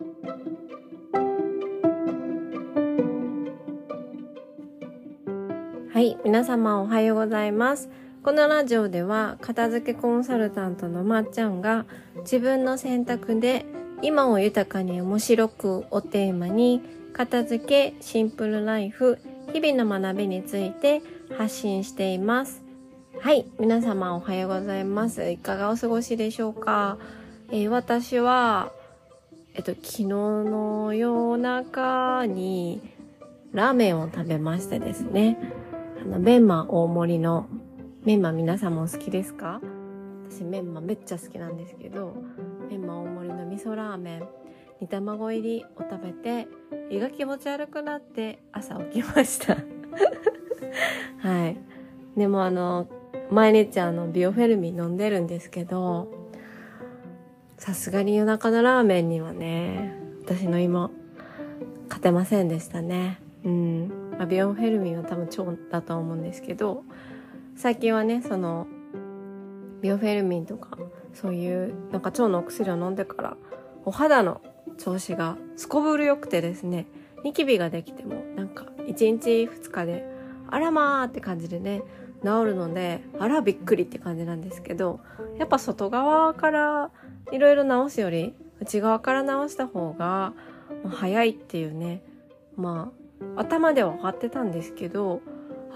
はい、皆様おはようございます。このラジオでは片付けコンサルタントのまっちゃんが自分の選択で今を豊かに面白くをテーマに片付けシンプルライフ日々の学びについて発信しています。はい、皆様おはようございます。いかがお過ごしでしょうか、えー、私は、えっと、昨日の夜中にラーメンを食べましてですね、あの、メンマ大盛りの、メンマ皆さんも好きですか？私メンマめっちゃ好きなんですけど、メンマ大盛りの味噌ラーメン、煮卵入りを食べて、胃が気持ち悪くなって朝起きました。はい。でもあの、毎日あの、ビオフェルミン飲んでるんですけど、さすがに夜中のラーメンにはね、私の今、勝てませんでしたね。うん。まあ、ビオンフェルミンは多分腸だと思うんですけど、最近はね、その、ビオフェルミンとか、そういうなんか腸のお薬を飲んでから、お肌の調子がすこぶる良くてですね、ニキビができてもなんか1日2日で、あらまーって感じでね、治るので、あらびっくりって感じなんですけど、やっぱ外側からいろいろ治すより、内側から治した方が早いっていうね、まあ、頭では分かってたんですけど、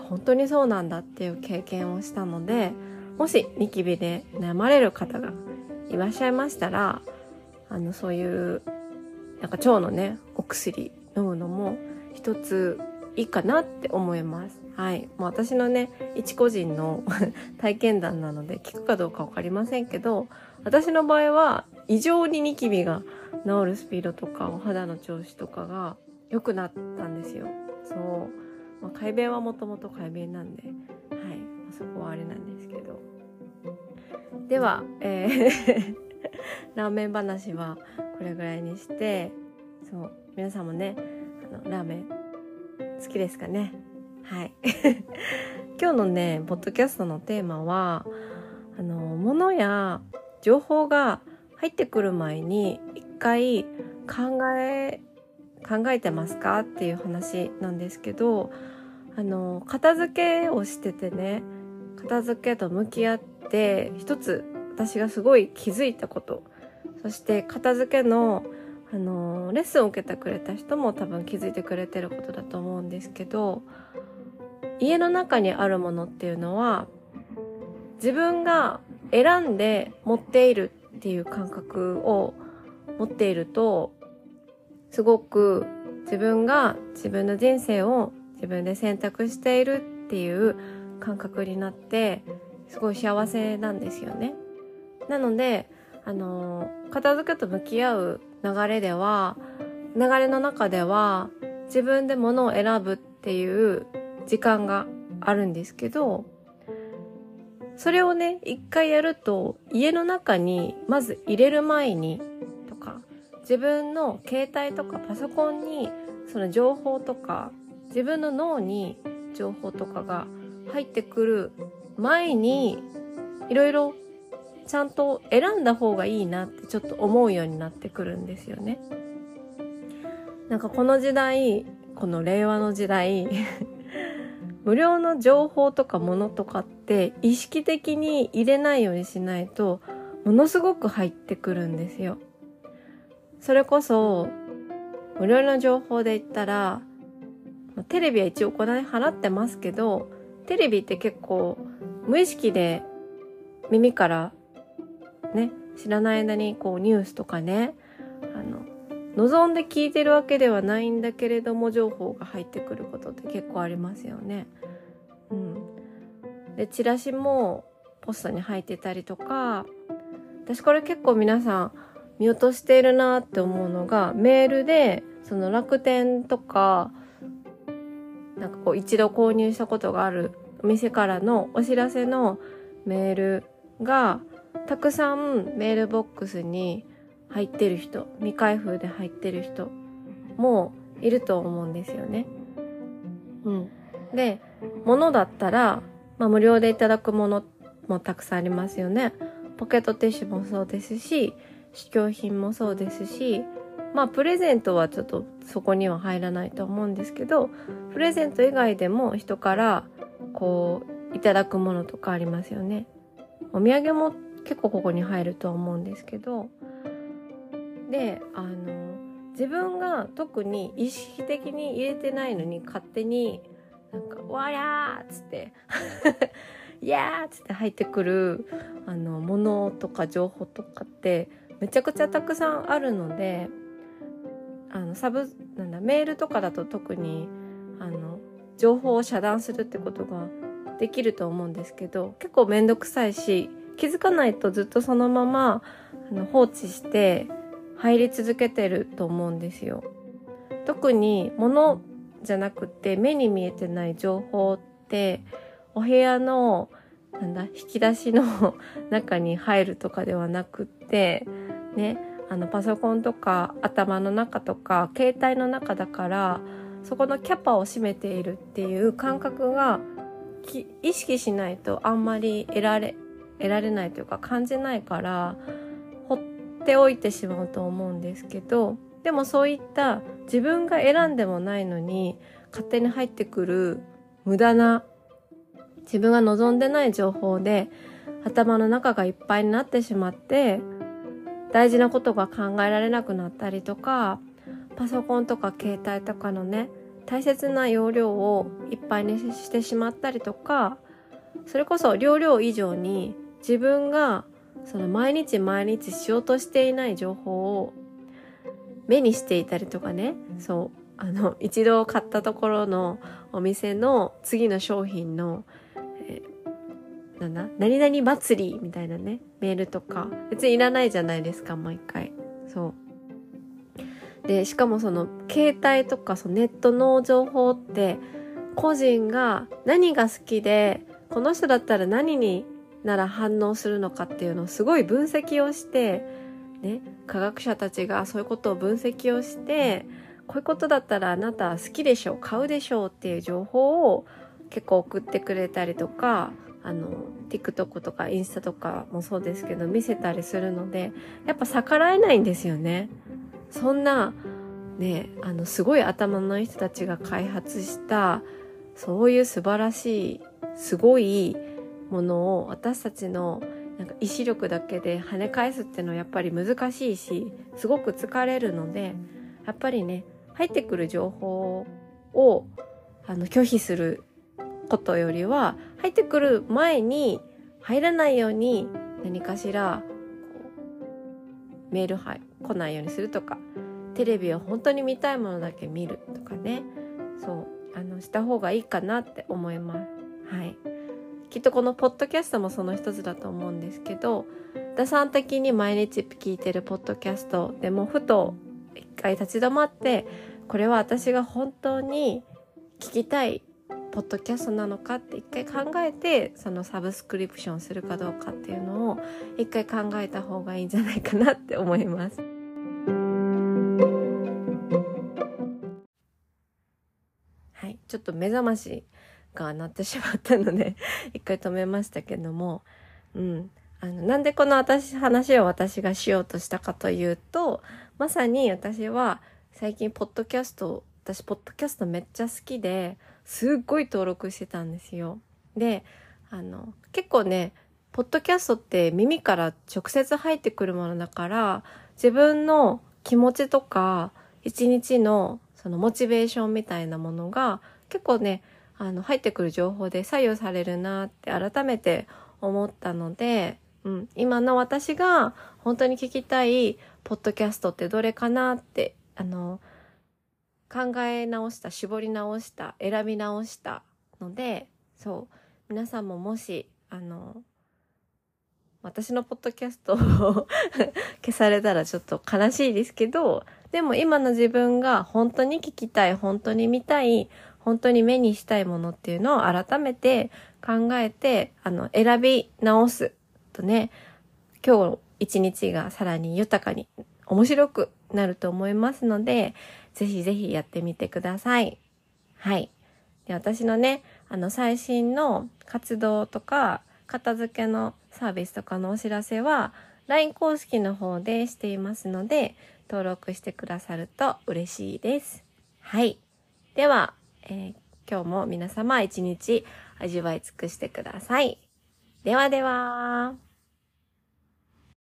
本当にそうなんだっていう経験をしたので、もしニキビで悩まれる方がいらっしゃいましたら、あの、そういうなんか腸のね、お薬飲むのも一ついいかなって思います。はい。もう私のね、一個人の 体験談なので聞くかどうかわかりませんけど、私の場合は異常にニキビが治るスピードとかお肌の調子とかが良くなったんですよ。そう。まあ、改便はもともと改便なんで、はい。そこはあれなんですけど。では、えー ラーメン話はこれぐらいにしてそう皆さんもねあのラーメン好きですかね。はい。今日のねポッドキャストのテーマはあの物や情報が入ってくる前に一回考え考えてますか？っていう話なんですけどあの片付けをしててね片付けと向き合って一つ私がすごい気づいたことそして片付けの、あの、レッスンを受けてくれた人も多分気づいてくれてることだと思うんですけど家の中にあるものっていうのは自分が選んで持っているっていう感覚を持っているとすごく自分が自分の人生を自分で選択しているっていう感覚になってすごい幸せなんですよね。なのであの片付けと向き合う流れでは流れの中では自分で物を選ぶっていう時間があるんですけどそれをね一回やると家の中にまず入れる前にとか自分の携帯とかパソコンにその情報とか自分の脳に情報とかが入ってくる前にいろいろちゃんと選んだ方がいいなってちょっと思うようになってくるんですよね。なんかこの時代、この令和の時代 無料の情報とかものとかって意識的に入れないようにしないとものすごく入ってくるんですよ。それこそ無料の情報で言ったらテレビは一応お金払ってますけどテレビって結構無意識で耳からね、知らない間にこうニュースとかね、あの、望んで聞いてるわけではないんだけれども情報が入ってくることって結構ありますよね。うん。で、チラシもポストに入ってたりとか、私これ結構皆さん見落としているなって思うのが、メールで、その楽天とか、なんかこう一度購入したことがあるお店からのお知らせのメールがたくさんメールボックスに入ってる人、未開封で入ってる人もいると思うんですよね。うん。で、物だったら、まあ無料でいただくものもたくさんありますよね。ポケットティッシュもそうですし、試供品もそうですし、まあプレゼントはちょっとそこには入らないと思うんですけどプレゼント以外でも人からこういただくものとかありますよね。お土産も結構ここに入るとは思うんですけどであの自分が特に意識的に入れてないのに勝手になんか「わやー!」っつって「いやー!」っつって入ってくるあのものとか情報とかってめちゃくちゃたくさんあるのであのサブなんだメールとかだと特にあの情報を遮断するってことができると思うんですけど結構面倒くさいし気づかないとずっとそのままあの放置して入り続けてると思うんですよ。特に物じゃなくて目に見えてない情報ってお部屋のなんだ引き出しの 中に入るとかではなくってねあのパソコンとか頭の中とか携帯の中だからそこのキャパを占めているっていう感覚が意識しないとあんまり得られ得られないというか感じないから放っておいてしまうと思うんですけどでもそういった自分が選んでもないのに勝手に入ってくる無駄な自分が望んでない情報で頭の中がいっぱいになってしまって大事なことが考えられなくなったりとかパソコンとか携帯とかのね大切な容量をいっぱいにしてしまったりとかそれこそ容量以上に自分がその毎日毎日しようとしていない情報を目にしていたりとかね。そう。あの一度買ったところのお店の次の商品の、えー、なんだ？何々祭りみたいなね。メールとか。別にいらないじゃないですか毎回。そう。でしかもその携帯とかそのネットの情報って個人が何が好きでこの人だったら何になら反応するのかっていうのをすごい分析をしてね科学者たちがそういうことを分析をしてこういうことだったらあなた好きでしょう買うでしょうっていう情報を結構送ってくれたりとかあの TikTok とかインスタとかもそうですけど見せたりするのでやっぱ逆らえないんですよね。そんなねあのすごい頭のいい人たちが開発したそういう素晴らしいすごいものを私たちのなんか意志力だけで跳ね返すっていうのはやっぱり難しいしすごく疲れるのでやっぱりね入ってくる情報をあの拒否することよりは入ってくる前に入らないように何かしらメール来ないようにするとかテレビを本当に見たいものだけ見るとかねそうあのした方がいいかなって思います。はいきっとこのポッドキャストもその一つだと思うんですけど打算的に毎日聞いてるポッドキャストでもふと一回立ち止まってこれは私が本当に聞きたいポッドキャストなのかって一回考えてそのサブスクリプションするかどうかっていうのを一回考えた方がいいんじゃないかなって思います。はい、ちょっと目覚ましが鳴ってしまったので 一回止めましたけども、うん。あの、なんでこの私、話を私がしようとしたかというと、まさに私は最近、ポッドキャスト、私、ポッドキャストめっちゃ好きで、すっごい登録してたんですよ。で、あの、結構ね、ポッドキャストって耳から直接入ってくるものだから、自分の気持ちとか、一日のそのモチベーションみたいなものが結構ね、あの入ってくる情報で左右されるなって改めて思ったので、うん、今の私が本当に聞きたいポッドキャストってどれかなってあの考え直した絞り直した選び直したのでそう皆さんももしあの私のポッドキャストを 消されたらちょっと悲しいですけどでも今の自分が本当に聞きたい本当に見たい本当に目にしたいものっていうのを改めて考えて、あの、選び直すとね、今日一日がさらに豊かに面白くなると思いますので、ぜひぜひやってみてください。はい。で私のね、あの最新の活動とか、片付けのサービスとかのお知らせは、LINE 公式の方でしていますので、登録してくださると嬉しいです。はい。では、えー、今日も皆様一日味わい尽くしてください。ではでは。